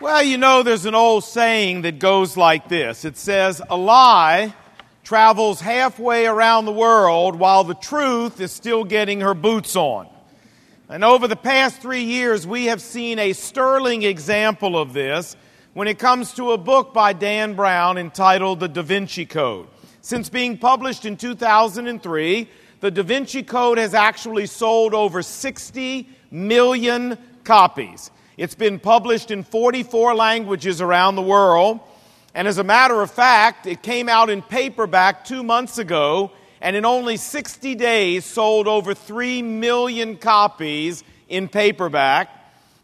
Well, you know, there's an old saying that goes like this it says, A lie travels halfway around the world while the truth is still getting her boots on. And over the past three years, we have seen a sterling example of this when it comes to a book by Dan Brown entitled The Da Vinci Code. Since being published in 2003, the Da Vinci Code has actually sold over 60 million copies. It's been published in 44 languages around the world. And as a matter of fact, it came out in paperback two months ago, and in only 60 days sold over 3 million copies in paperback.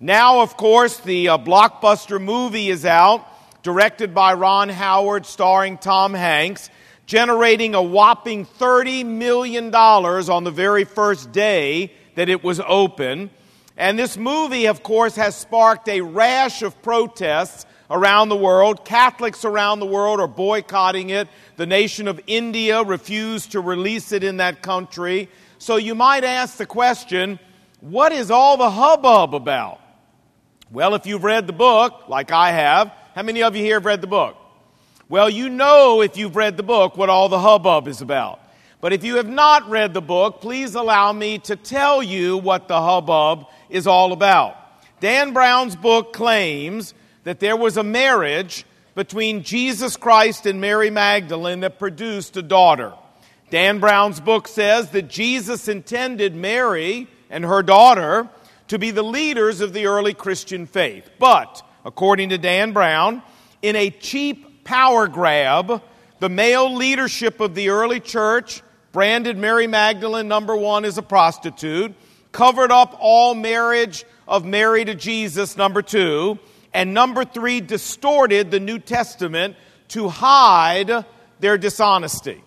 Now, of course, the uh, blockbuster movie is out, directed by Ron Howard, starring Tom Hanks, generating a whopping $30 million on the very first day that it was open. And this movie, of course, has sparked a rash of protests around the world. Catholics around the world are boycotting it. The nation of India refused to release it in that country. So you might ask the question what is all the hubbub about? Well, if you've read the book, like I have, how many of you here have read the book? Well, you know if you've read the book what all the hubbub is about. But if you have not read the book, please allow me to tell you what the hubbub is all about. Dan Brown's book claims that there was a marriage between Jesus Christ and Mary Magdalene that produced a daughter. Dan Brown's book says that Jesus intended Mary and her daughter to be the leaders of the early Christian faith. But, according to Dan Brown, in a cheap power grab, the male leadership of the early church branded Mary Magdalene, number one, as a prostitute, covered up all marriage of Mary to Jesus, number two, and number three, distorted the New Testament to hide their dishonesty.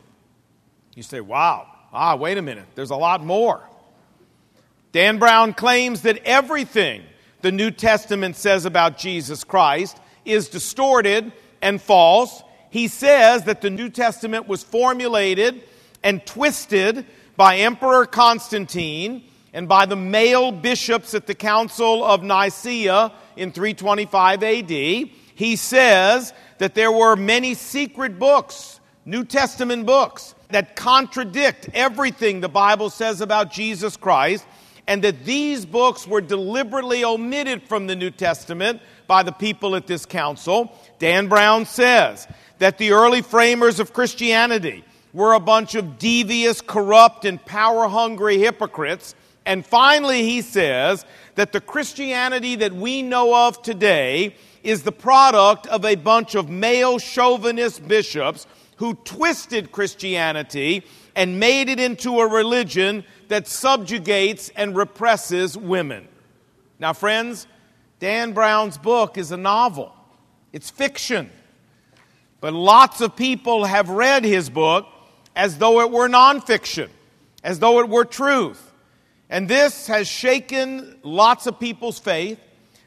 You say, wow, ah, wait a minute, there's a lot more. Dan Brown claims that everything the New Testament says about Jesus Christ is distorted and false. He says that the New Testament was formulated and twisted by Emperor Constantine and by the male bishops at the Council of Nicaea in 325 AD. He says that there were many secret books, New Testament books, that contradict everything the Bible says about Jesus Christ, and that these books were deliberately omitted from the New Testament by the people at this council. Dan Brown says that the early framers of Christianity were a bunch of devious, corrupt, and power hungry hypocrites. And finally, he says that the Christianity that we know of today is the product of a bunch of male chauvinist bishops who twisted Christianity and made it into a religion that subjugates and represses women. Now, friends, Dan Brown's book is a novel, it's fiction. But lots of people have read his book as though it were nonfiction, as though it were truth. And this has shaken lots of people's faith.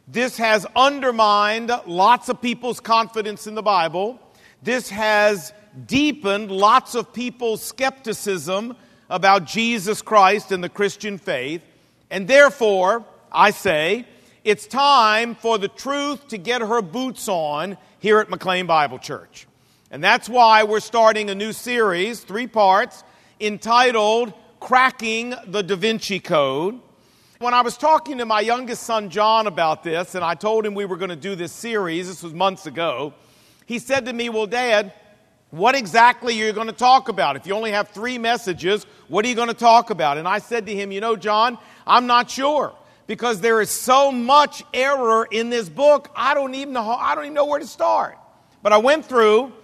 This has undermined lots of people's confidence in the Bible. This has deepened lots of people's skepticism about Jesus Christ and the Christian faith. And therefore, I say, it's time for the truth to get her boots on here at McLean Bible Church. And that's why we're starting a new series, three parts, entitled Cracking the Da Vinci Code. When I was talking to my youngest son, John, about this, and I told him we were going to do this series, this was months ago, he said to me, Well, Dad, what exactly are you going to talk about? If you only have three messages, what are you going to talk about? And I said to him, You know, John, I'm not sure because there is so much error in this book, I don't even know, I don't even know where to start. But I went through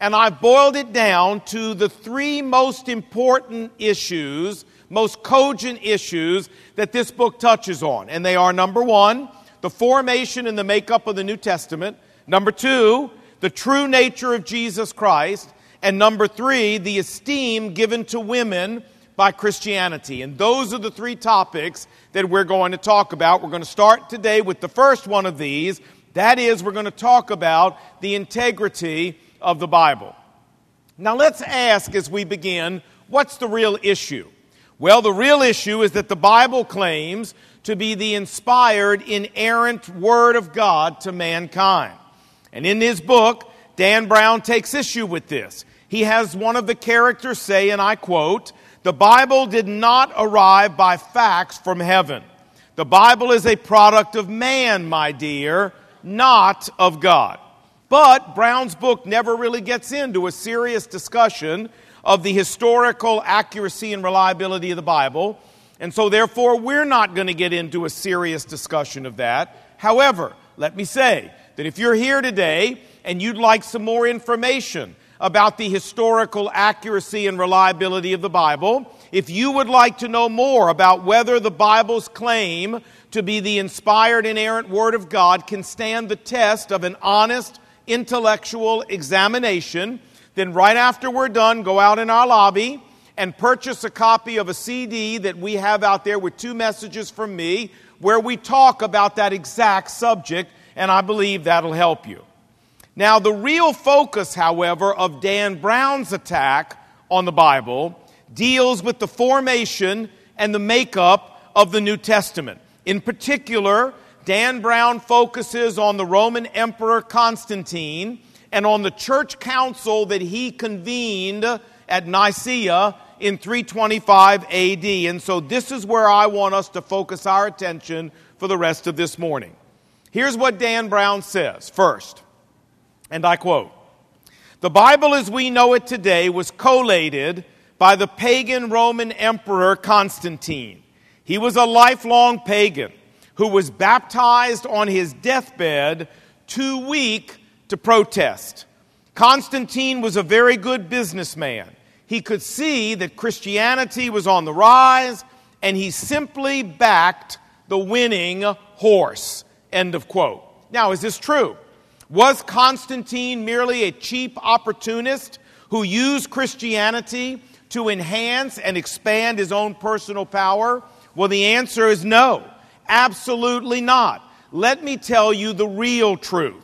and I've boiled it down to the three most important issues, most cogent issues that this book touches on. And they are number one, the formation and the makeup of the New Testament. Number two, the true nature of Jesus Christ. And number three, the esteem given to women by Christianity. And those are the three topics that we're going to talk about. We're going to start today with the first one of these. That is, we're going to talk about the integrity of the Bible. Now, let's ask as we begin what's the real issue? Well, the real issue is that the Bible claims to be the inspired, inerrant Word of God to mankind. And in his book, Dan Brown takes issue with this. He has one of the characters say, and I quote, The Bible did not arrive by fax from heaven. The Bible is a product of man, my dear, not of God. But Brown's book never really gets into a serious discussion of the historical accuracy and reliability of the Bible. And so, therefore, we're not going to get into a serious discussion of that. However, let me say that if you're here today and you'd like some more information about the historical accuracy and reliability of the Bible, if you would like to know more about whether the Bible's claim to be the inspired, inerrant Word of God can stand the test of an honest, intellectual examination, then right after we're done, go out in our lobby and purchase a copy of a CD that we have out there with two messages from me where we talk about that exact subject, and I believe that'll help you. Now, the real focus, however, of Dan Brown's attack on the Bible deals with the formation and the makeup of the New Testament. In particular, Dan Brown focuses on the Roman Emperor Constantine and on the church council that he convened at Nicaea in 325 AD. And so this is where I want us to focus our attention for the rest of this morning. Here's what Dan Brown says first, and I quote The Bible as we know it today was collated by the pagan Roman Emperor Constantine. He was a lifelong pagan who was baptized on his deathbed too weak to protest. Constantine was a very good businessman. He could see that Christianity was on the rise, and he simply backed the winning horse. End of quote. Now, is this true? Was Constantine merely a cheap opportunist who used Christianity to enhance and expand his own personal power? Well, the answer is no, absolutely not. Let me tell you the real truth.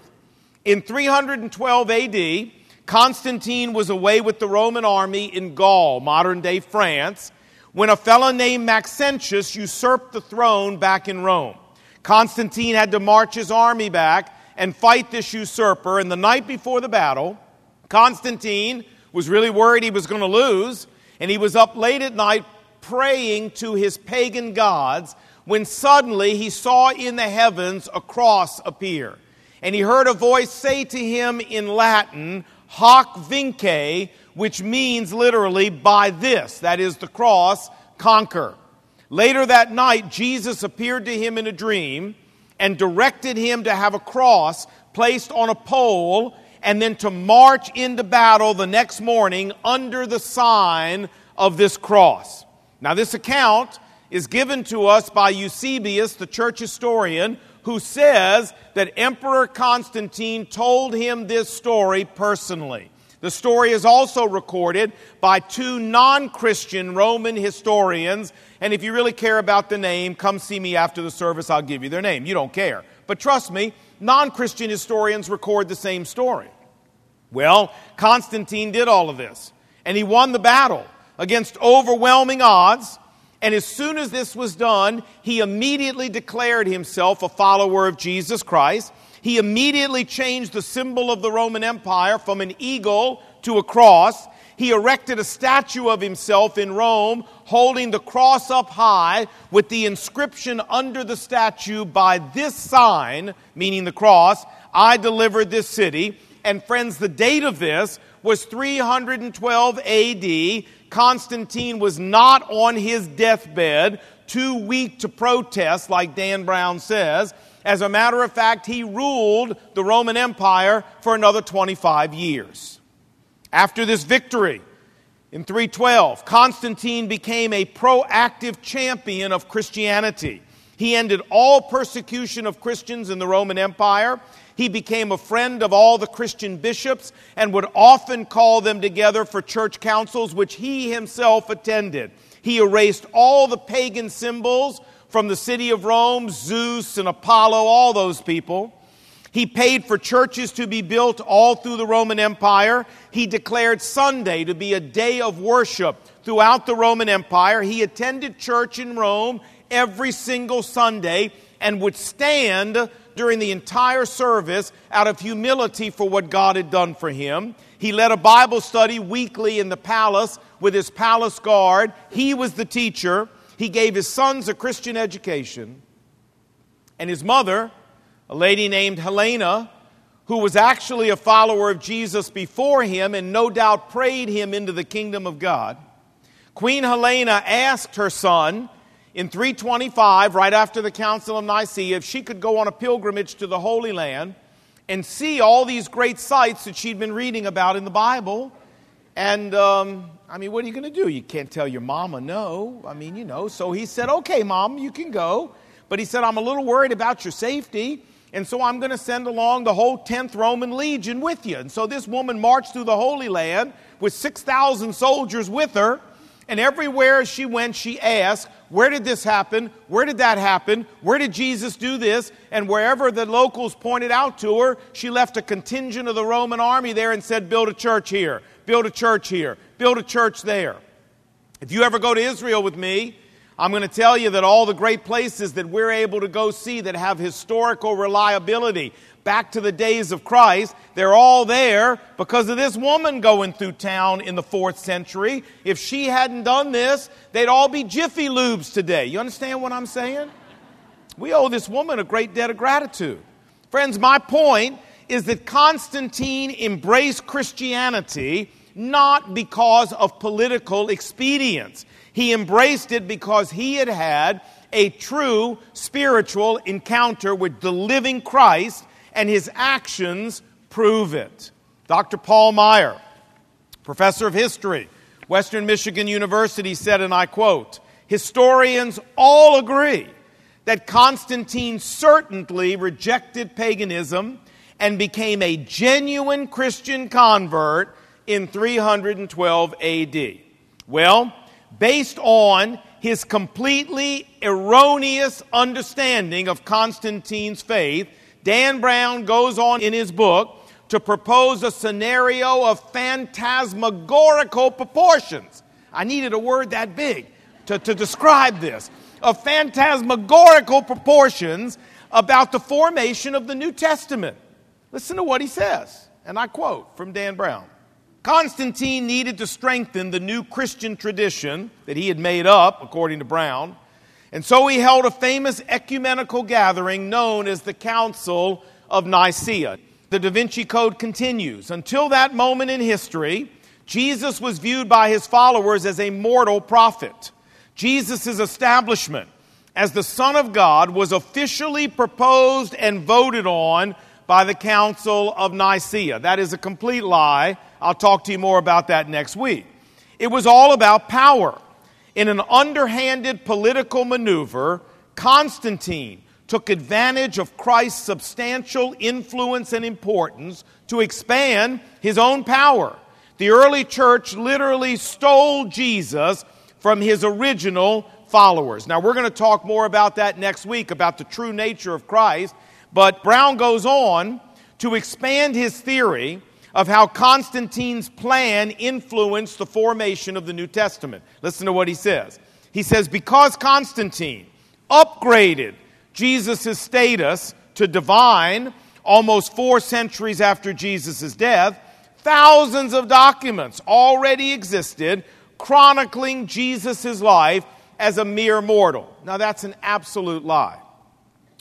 In 312 AD, Constantine was away with the Roman army in Gaul, modern day France, when a fellow named Maxentius usurped the throne back in Rome. Constantine had to march his army back and fight this usurper, and the night before the battle, Constantine was really worried he was going to lose, and he was up late at night praying to his pagan gods when suddenly he saw in the heavens a cross appear. And he heard a voice say to him in Latin, hoc vince, which means literally by this, that is the cross, conquer. Later that night, Jesus appeared to him in a dream and directed him to have a cross placed on a pole and then to march into battle the next morning under the sign of this cross. Now, this account is given to us by Eusebius, the church historian, who says that Emperor Constantine told him this story personally. The story is also recorded by two non Christian Roman historians. And if you really care about the name, come see me after the service. I'll give you their name. You don't care. But trust me, non Christian historians record the same story. Well, Constantine did all of this, and he won the battle against overwhelming odds. And as soon as this was done, he immediately declared himself a follower of Jesus Christ. He immediately changed the symbol of the Roman Empire from an eagle to a cross. He erected a statue of himself in Rome, holding the cross up high with the inscription under the statue by this sign, meaning the cross, I delivered this city. And friends, the date of this was 312 AD. Constantine was not on his deathbed, too weak to protest, like Dan Brown says. As a matter of fact, he ruled the Roman Empire for another 25 years. After this victory in 312, Constantine became a proactive champion of Christianity. He ended all persecution of Christians in the Roman Empire. He became a friend of all the Christian bishops and would often call them together for church councils, which he himself attended. He erased all the pagan symbols from the city of Rome, Zeus and Apollo, all those people. He paid for churches to be built all through the Roman Empire. He declared Sunday to be a day of worship throughout the Roman Empire. He attended church in Rome every single Sunday and would stand during the entire service out of humility for what God had done for him. He led a Bible study weekly in the palace with his palace guard. He was the teacher. He gave his sons a Christian education. And his mother, a lady named Helena, who was actually a follower of Jesus before him and no doubt prayed him into the kingdom of God. Queen Helena asked her son in 325, right after the Council of Nicaea, if she could go on a pilgrimage to the Holy Land and see all these great sites that she'd been reading about in the Bible. And, um, I mean, what are you going to do? You can't tell your mama no. I mean, you know. So he said, okay, mom, you can go. But he said, I'm a little worried about your safety. And so I'm going to send along the whole 10th Roman Legion with you. And so this woman marched through the Holy Land with 6,000 soldiers with her. And everywhere she went, she asked, Where did this happen? Where did that happen? Where did Jesus do this? And wherever the locals pointed out to her, she left a contingent of the Roman army there and said, Build a church here, build a church here, build a church there. If you ever go to Israel with me, I'm going to tell you that all the great places that we're able to go see that have historical reliability, back to the days of Christ. They're all there because of this woman going through town in the fourth century. If she hadn't done this, they'd all be Jiffy Lubes today. You understand what I'm saying? We owe this woman a great debt of gratitude. Friends, my point is that Constantine embraced Christianity not because of political expedience. He embraced it because he had had a true spiritual encounter with the living Christ and his actions prove it. Dr. Paul Maier, professor of history, Western Michigan University, said, and I quote, Historians all agree that Constantine certainly rejected paganism and became a genuine Christian convert in 312 AD. Well, based on his completely erroneous understanding of Constantine's faith, Dan Brown goes on in his book to propose a scenario of phantasmagorical proportions. I needed a word that big to, to describe this. Of phantasmagorical proportions about the formation of the New Testament. Listen to what he says, and I quote from Dan Brown. Constantine needed to strengthen the new Christian tradition that he had made up, according to Brown, and so he held a famous ecumenical gathering known as the Council of Nicaea. The Da Vinci Code continues. Until that moment in history, Jesus was viewed by his followers as a mortal prophet. Jesus' establishment as the Son of God was officially proposed and voted on by the Council of Nicaea. That is a complete lie. I'll talk to you more about that next week. It was all about power. In an underhanded political maneuver, Constantine took advantage of Christ's substantial influence and importance to expand his own power. The early church literally stole Jesus from his original followers. Now, we're going to talk more about that next week, about the true nature of Christ. But Brown goes on to expand his theory of how Constantine's plan influenced the formation of the New Testament. Listen to what he says. He says, Because Constantine upgraded Jesus' status to divine almost four centuries after Jesus' death, thousands of documents already existed chronicling Jesus' life as a mere mortal. Now, that's an absolute lie.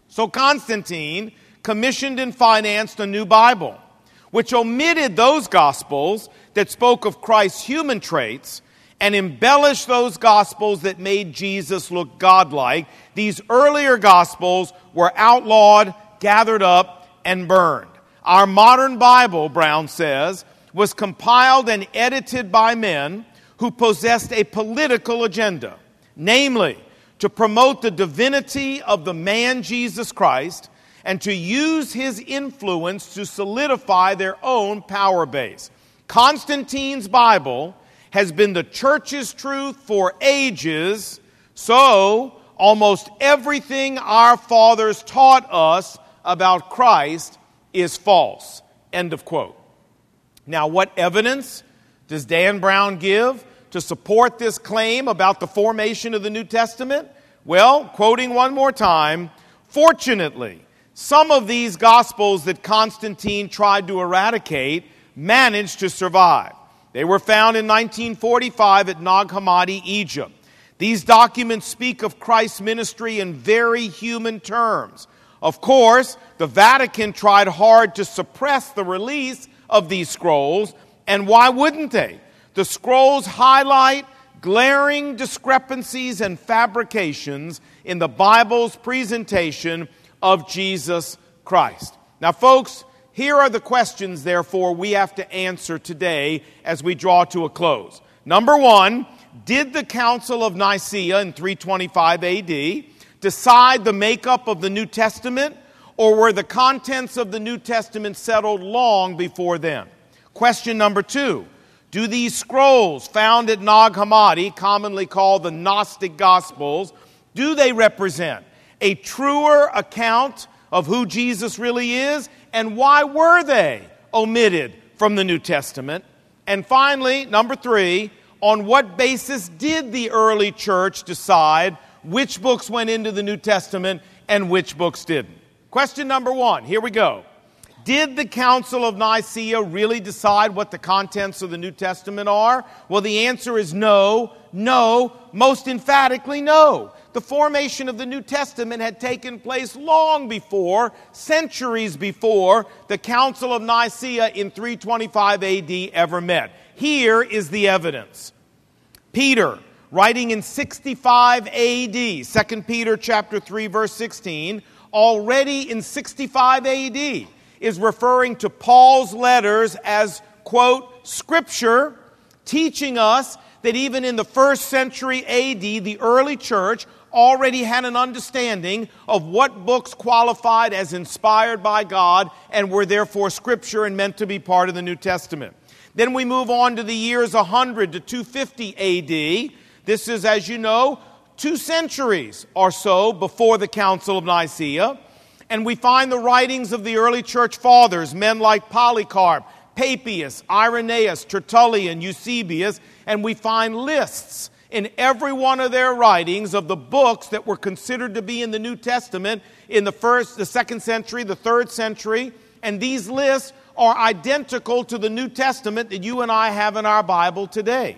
So, Constantine commissioned and financed a new Bible which omitted those gospels that spoke of Christ's human traits and embellished those gospels that made Jesus look godlike. These earlier gospels were outlawed, gathered up, and burned. Our modern Bible, Brown says, was compiled and edited by men who possessed a political agenda, namely, to promote the divinity of the man Jesus Christ and to use his influence to solidify their own power base. Constantine's Bible has been the church's truth for ages, so almost everything our fathers taught us about Christ is false. End of quote. Now, what evidence does Dan Brown give to support this claim about the formation of the New Testament? Well, quoting one more time, fortunately, some of these gospels that Constantine tried to eradicate managed to survive. They were found in 1945 at Nag Hammadi, Egypt. These documents speak of Christ's ministry in very human terms. Of course, the Vatican tried hard to suppress the release of these scrolls, and why wouldn't they? The scrolls highlight glaring discrepancies and fabrications in the Bible's presentation of Jesus Christ. Now, folks, here are the questions, therefore, we have to answer today as we draw to a close. Number one, did the Council of Nicaea in 325 AD decide the makeup of the New Testament, or were the contents of the New Testament settled long before then? Question number two Do these scrolls found at Nag Hammadi, commonly called the Gnostic Gospels, do they represent a truer account of who Jesus really is? And why were they omitted from the New Testament? And finally, number three, on what basis did the early church decide which books went into the New Testament and which books didn't? Question number one here we go. Did the Council of Nicaea really decide what the contents of the New Testament are? Well, the answer is no, no, most emphatically no. The formation of the New Testament had taken place long before, centuries before, the Council of Nicaea in 325 AD ever met. Here is the evidence. Peter, writing in 65 AD, 2 Peter chapter 3 verse 16, already in 65 AD is referring to Paul's letters as quote scripture, teaching us that even in the first century AD, the early church already had an understanding of what books qualified as inspired by God and were therefore scripture and meant to be part of the New Testament. Then we move on to the years 100 to 250 AD. This is, as you know, two centuries or so before the Council of Nicaea. And we find the writings of the early church fathers, men like Polycarp, Papias, Irenaeus, Tertullian, Eusebius, and we find lists in every one of their writings of the books that were considered to be in the New Testament in the first, the second century, the third century, and these lists are identical to the New Testament that you and I have in our Bible today.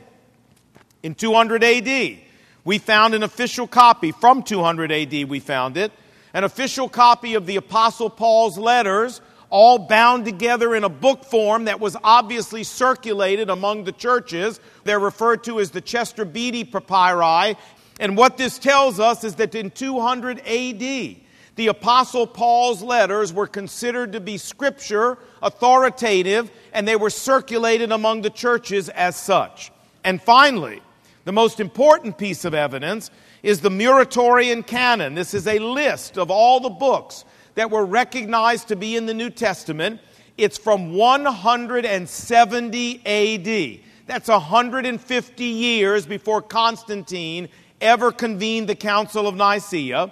In 200 AD, we found an official copy, from 200 AD, we found it, an official copy of the Apostle Paul's letters, all bound together in a book form that was obviously circulated among the churches. They're referred to as the Chester Beatty Papyri. And what this tells us is that in 200 AD, the Apostle Paul's letters were considered to be scripture, authoritative, and they were circulated among the churches as such. And finally, the most important piece of evidence is the Muratorian canon. This is a list of all the books that were recognized to be in the New Testament. It's from 170 AD. That's 150 years before Constantine ever convened the Council of Nicaea.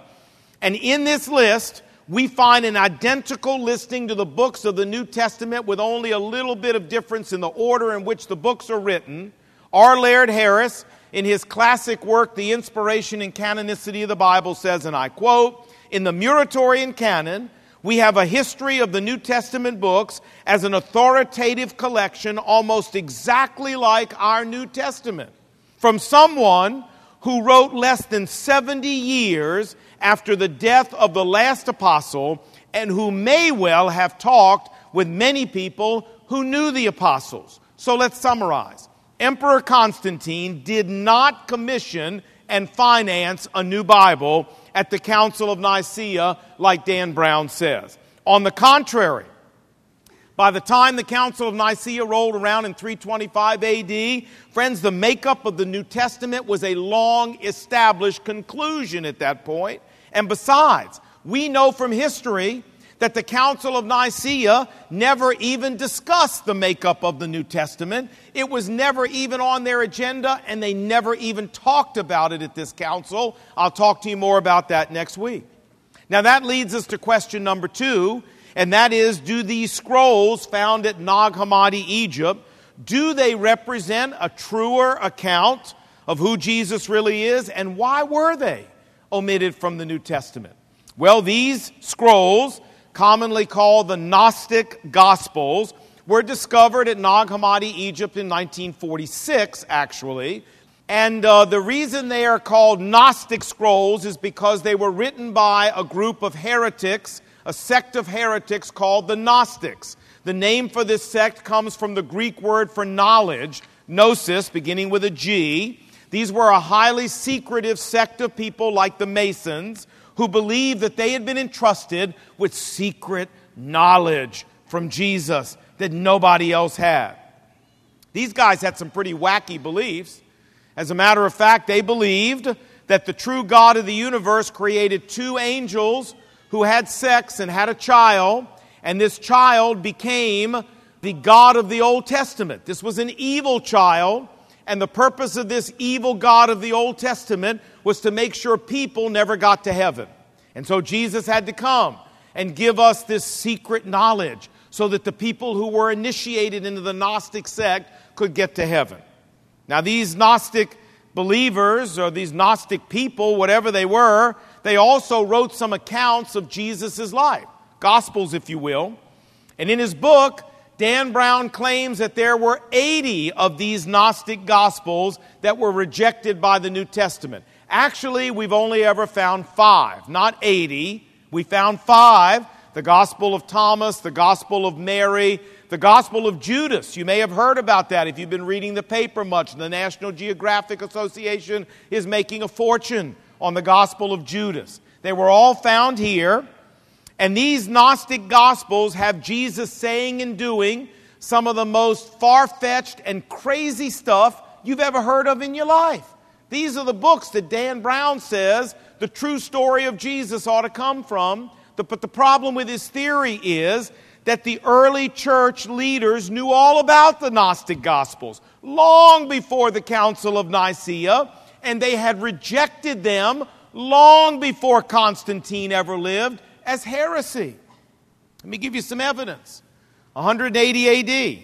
And in this list, we find an identical listing to the books of the New Testament with only a little bit of difference in the order in which the books are written. R. Laird Harris, in his classic work, The Inspiration and Canonicity of the Bible, says, and I quote, In the Muratorian canon, we have a history of the New Testament books as an authoritative collection almost exactly like our New Testament. From someone who wrote less than 70 years after the death of the last apostle and who may well have talked with many people who knew the apostles. So let's summarize. Emperor Constantine did not commission and finance a new Bible at the Council of Nicaea, like Dan Brown says. On the contrary, by the time the Council of Nicaea rolled around in 325 AD, friends, the makeup of the New Testament was a long established conclusion at that point. And besides, we know from history that the Council of Nicaea never even discussed the makeup of the New Testament. It was never even on their agenda, and they never even talked about it at this council. I'll talk to you more about that next week. Now, that leads us to question number two, and that is do these scrolls found at Nag Hammadi, Egypt, do they represent a truer account of who Jesus really is, and why were they? omitted from the New Testament? Well, these scrolls, commonly called the Gnostic Gospels, were discovered at Nag Hammadi, Egypt in 1946, actually. And uh, the reason they are called Gnostic scrolls is because they were written by a group of heretics, a sect of heretics called the Gnostics. The name for this sect comes from the Greek word for knowledge, gnosis, beginning with a G. These were a highly secretive sect of people like the Masons who believed that they had been entrusted with secret knowledge from Jesus that nobody else had. These guys had some pretty wacky beliefs. As a matter of fact, they believed that the true God of the universe created two angels who had sex and had a child, and this child became the God of the Old Testament. This was an evil child, and the purpose of this evil God of the Old Testament was to make sure people never got to heaven. And so Jesus had to come and give us this secret knowledge so that the people who were initiated into the Gnostic sect could get to heaven. Now, these Gnostic believers or these Gnostic people, whatever they were, they also wrote some accounts of Jesus' life, Gospels, if you will. And in his book, Dan Brown claims that there were 80 of these Gnostic Gospels that were rejected by the New Testament. Actually, we've only ever found five, not 80. We found five the Gospel of Thomas, the Gospel of Mary, the Gospel of Judas. You may have heard about that if you've been reading the paper much. The National Geographic Association is making a fortune on the Gospel of Judas. They were all found here. And these Gnostic Gospels have Jesus saying and doing some of the most far fetched and crazy stuff you've ever heard of in your life. These are the books that Dan Brown says the true story of Jesus ought to come from. But the problem with his theory is that the early church leaders knew all about the Gnostic Gospels long before the Council of Nicaea, and they had rejected them long before Constantine ever lived as heresy. Let me give you some evidence. 180 AD,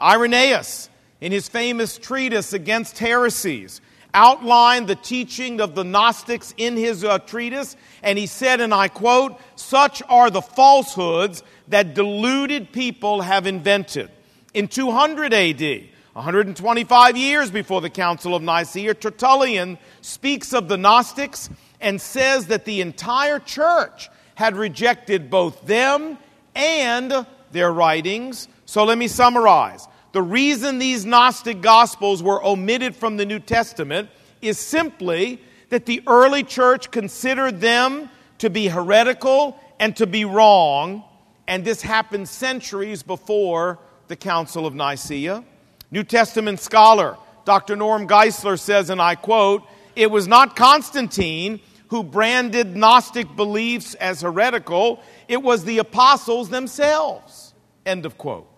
Irenaeus, in his famous treatise against heresies, outlined the teaching of the Gnostics in his uh, treatise, and he said, and I quote, Such are the falsehoods that deluded people have invented. In 200 AD, 125 years before the Council of Nicaea, Tertullian speaks of the Gnostics and says that the entire church had rejected both them and their writings. So let me summarize. The reason these Gnostic Gospels were omitted from the New Testament is simply that the early church considered them to be heretical and to be wrong, and this happened centuries before the Council of Nicaea. New Testament scholar Dr. Norm Geisler says, and I quote, It was not Constantine who branded Gnostic beliefs as heretical, it was the apostles themselves. End of quote.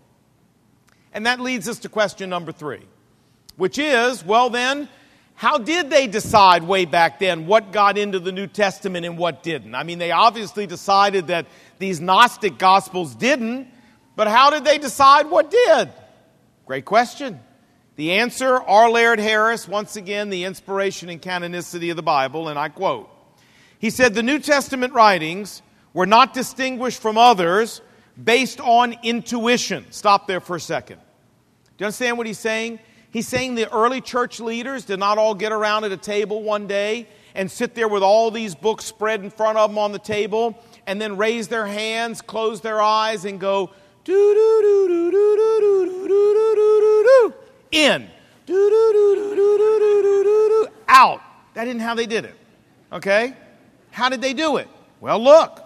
And that leads us to question number three, which is well, then, how did they decide way back then what got into the New Testament and what didn't? I mean, they obviously decided that these Gnostic Gospels didn't, but how did they decide what did? Great question. The answer, R. Laird Harris, once again, the inspiration and canonicity of the Bible, and I quote He said, The New Testament writings were not distinguished from others based on intuition. Stop there for a second. Do you understand what he's saying? He's saying the early church leaders did not all get around at a table one day and sit there with all these books spread in front of them on the table and then raise their hands, close their eyes, and go, do do do do do do do do do do do in, do do do do do do do do do out. That isn't how they did it. Okay? How did they do it? Well, look.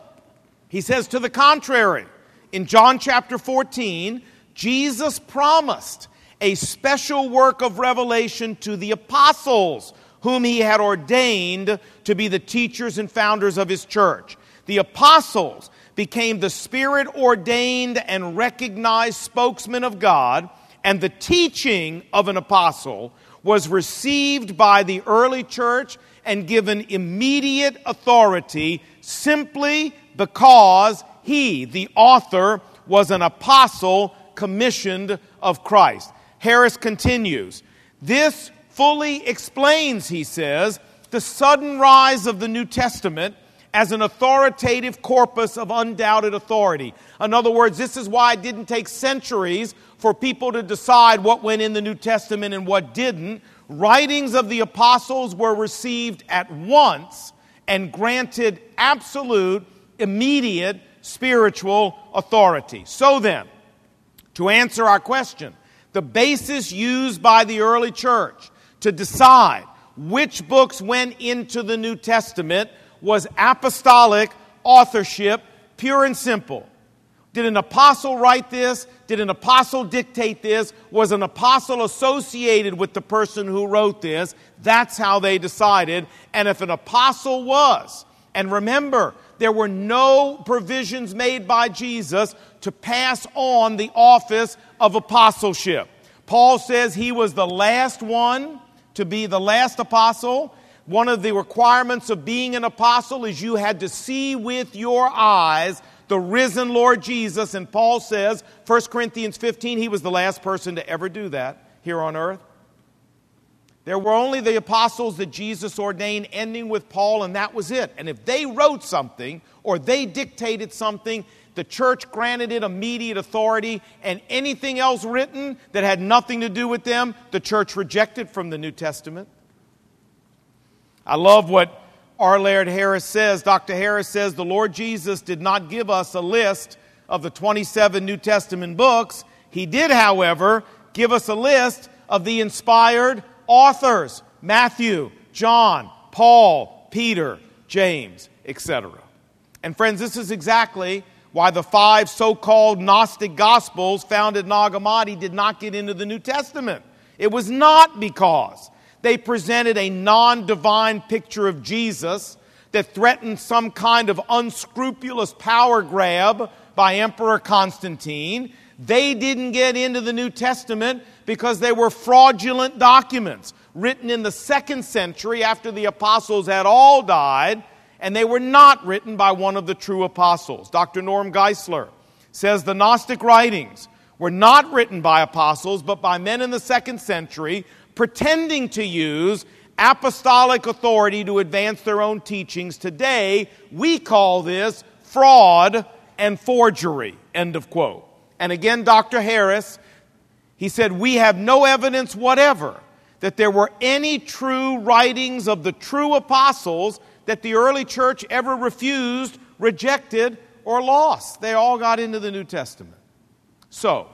He says to the contrary in John chapter 14, Jesus promised a special work of revelation to the apostles, whom he had ordained to be the teachers and founders of his church. The apostles became the spirit ordained and recognized spokesman of God, and the teaching of an apostle was received by the early church and given immediate authority simply because he, the author, was an apostle commissioned of Christ. Harris continues This fully explains, he says, the sudden rise of the New Testament as an authoritative corpus of undoubted authority. In other words, this is why it didn't take centuries for people to decide what went in the New Testament and what didn't. Writings of the apostles were received at once and granted absolute, immediate spiritual authority. So then, to answer our question, the basis used by the early church to decide which books went into the New Testament was apostolic authorship, pure and simple. Did an apostle write this? Did an apostle dictate this? Was an apostle associated with the person who wrote this? That's how they decided. And if an apostle was, and remember, there were no provisions made by Jesus to pass on the office of apostleship. Paul says he was the last one to be the last apostle. One of the requirements of being an apostle is you had to see with your eyes the risen Lord Jesus. And Paul says, 1 Corinthians 15, he was the last person to ever do that here on earth. There were only the apostles that Jesus ordained, ending with Paul, and that was it. And if they wrote something or they dictated something, the church granted it immediate authority, and anything else written that had nothing to do with them, the church rejected from the New Testament. I love what R. Laird Harris says. Dr. Harris says the Lord Jesus did not give us a list of the 27 New Testament books. He did, however, give us a list of the inspired authors Matthew, John, Paul, Peter, James, etc. And friends, this is exactly why the five so called Gnostic Gospels found at Nag Hammadi did not get into the New Testament. It was not because they presented a non divine picture of Jesus that threatened some kind of unscrupulous power grab by Emperor Constantine. They didn't get into the New Testament because they were fraudulent documents written in the second century after the apostles had all died and they were not written by one of the true apostles. Dr. Norm Geisler says the Gnostic writings were not written by apostles, but by men in the second century pretending to use apostolic authority to advance their own teachings. Today, we call this fraud and forgery. End of quote. And again, Dr. Harris, he said, We have no evidence whatever that there were any true writings of the true apostles that the early church ever refused, rejected, or lost. They all got into the New Testament. So,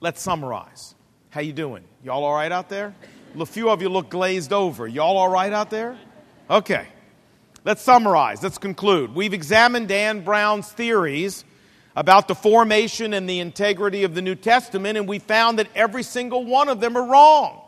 let's summarize. How you doing? Y'all all right out there? A few of you look glazed over. Y'all all right out there? Okay. Let's summarize. Let's conclude. We've examined Dan Brown's theories about the formation and the integrity of the New Testament, and we found that every single one of them are wrong.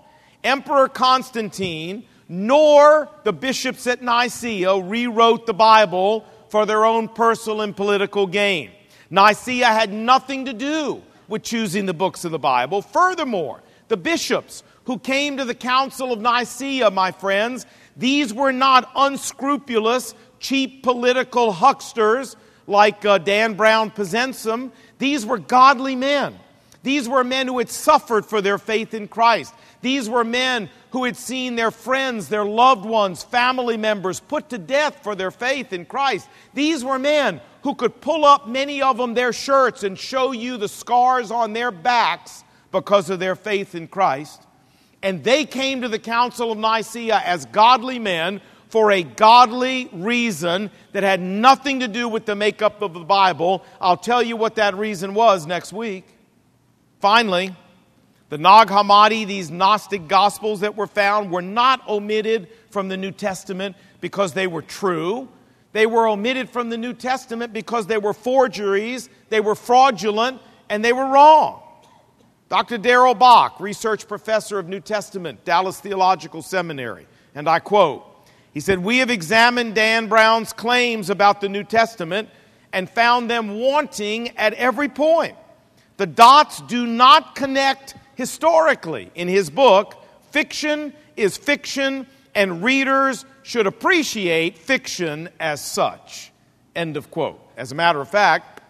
Emperor Constantine nor the bishops at Nicaea rewrote the Bible for their own personal and political gain. Nicaea had nothing to do with choosing the books of the Bible. Furthermore, the bishops who came to the Council of Nicaea, my friends, these were not unscrupulous, cheap political hucksters like uh, Dan Brown them. These were godly men. These were men who had suffered for their faith in Christ. These were men who had seen their friends, their loved ones, family members put to death for their faith in Christ. These were men who could pull up many of them their shirts and show you the scars on their backs because of their faith in Christ. And they came to the Council of Nicaea as godly men for a godly reason that had nothing to do with the makeup of the Bible. I'll tell you what that reason was next week. Finally, the Nag Hammadi, these Gnostic Gospels that were found, were not omitted from the New Testament because they were true. They were omitted from the New Testament because they were forgeries, they were fraudulent, and they were wrong. Dr. Darrell Bock, research professor of New Testament, Dallas Theological Seminary, and I quote, he said, We have examined Dan Brown's claims about the New Testament and found them wanting at every point. The dots do not connect historically in his book, fiction is fiction, and readers should appreciate fiction as such. End of quote. As a matter of fact,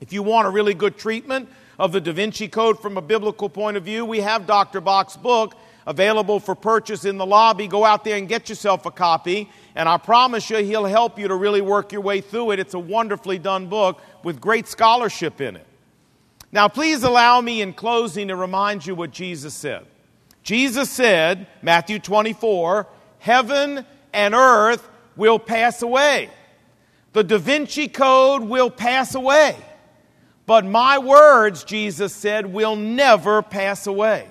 if you want a really good treatment of the Da Vinci Code from a biblical point of view, we have Dr. Bock's book, available for purchase in the lobby. Go out there and get yourself a copy. And I promise you, he'll help you to really work your way through it. It's a wonderfully done book with great scholarship in it. Now, please allow me in closing to remind you what Jesus said. Jesus said, Matthew 24, heaven and earth will pass away. The Da Vinci Code will pass away. But my words, Jesus said, will never pass away.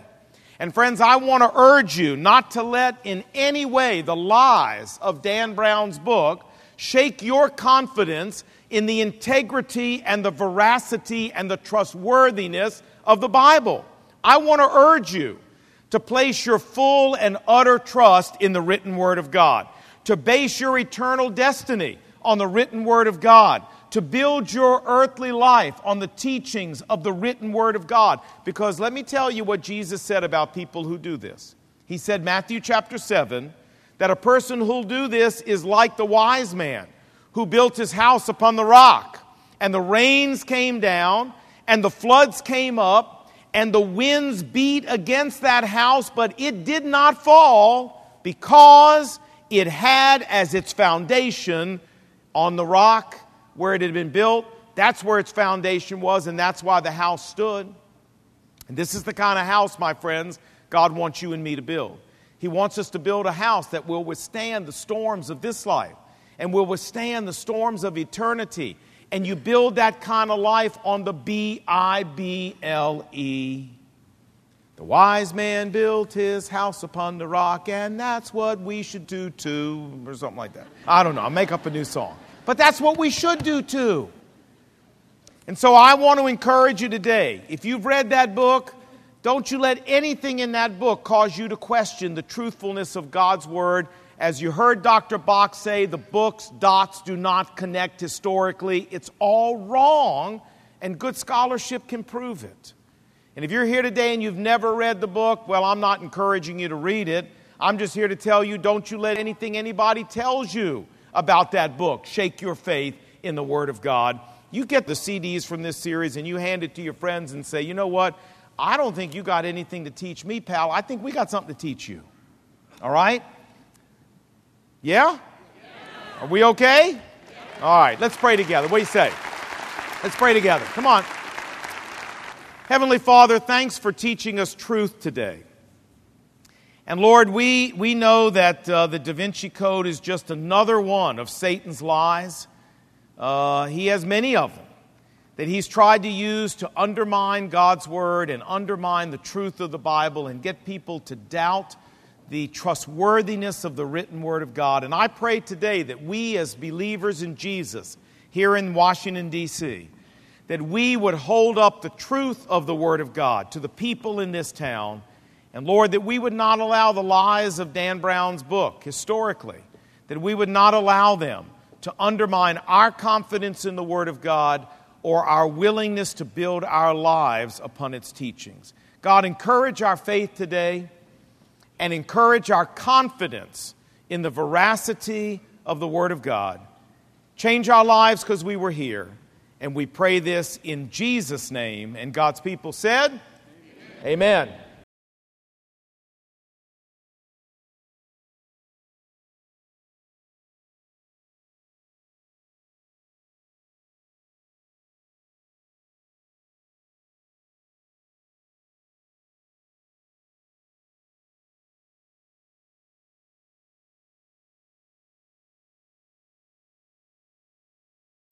And friends, I want to urge you not to let in any way the lies of Dan Brown's book shake your confidence in the integrity and the veracity and the trustworthiness of the Bible. I want to urge you to place your full and utter trust in the written Word of God, to base your eternal destiny on the written Word of God, to build your earthly life on the teachings of the written Word of God. Because let me tell you what Jesus said about people who do this. He said, Matthew chapter 7, that a person who'll do this is like the wise man who built his house upon the rock. And the rains came down, and the floods came up, and the winds beat against that house, but it did not fall because it had as its foundation on the rock where it had been built. That's where its foundation was, and that's why the house stood. And this is the kind of house, my friends, God wants you and me to build. He wants us to build a house that will withstand the storms of this life and will withstand the storms of eternity. And you build that kind of life on the B I B L E. The wise man built his house upon the rock, and that's what we should do too, or something like that. I don't know, I'll make up a new song. But that's what we should do too. And so I want to encourage you today if you've read that book, don't you let anything in that book cause you to question the truthfulness of God's Word. As you heard Dr. Bock say, the book's dots do not connect historically. It's all wrong, and good scholarship can prove it. And if you're here today and you've never read the book, well, I'm not encouraging you to read it. I'm just here to tell you don't you let anything anybody tells you about that book. Shake your faith in the Word of God. You get the CDs from this series and you hand it to your friends and say, you know what? I don't think you got anything to teach me, pal. I think we got something to teach you. All right? Yeah? Are we okay? All right, let's pray together. What do you say? Let's pray together. Come on. Heavenly Father, thanks for teaching us truth today. And Lord, we, we know that uh, the Da Vinci Code is just another one of Satan's lies. Uh, he has many of them that he's tried to use to undermine God's Word and undermine the truth of the Bible and get people to doubt the trustworthiness of the written Word of God. And I pray today that we, as believers in Jesus here in Washington, D.C., that we would hold up the truth of the Word of God to the people in this town and Lord, that we would not allow the lies of Dan Brown's book historically, that we would not allow them to undermine our confidence in the Word of God or our willingness to build our lives upon its teachings. God, encourage our faith today and encourage our confidence in the veracity of the Word of God. Change our lives because we were here. And we pray this in Jesus' name. And God's people said, Amen. Amen.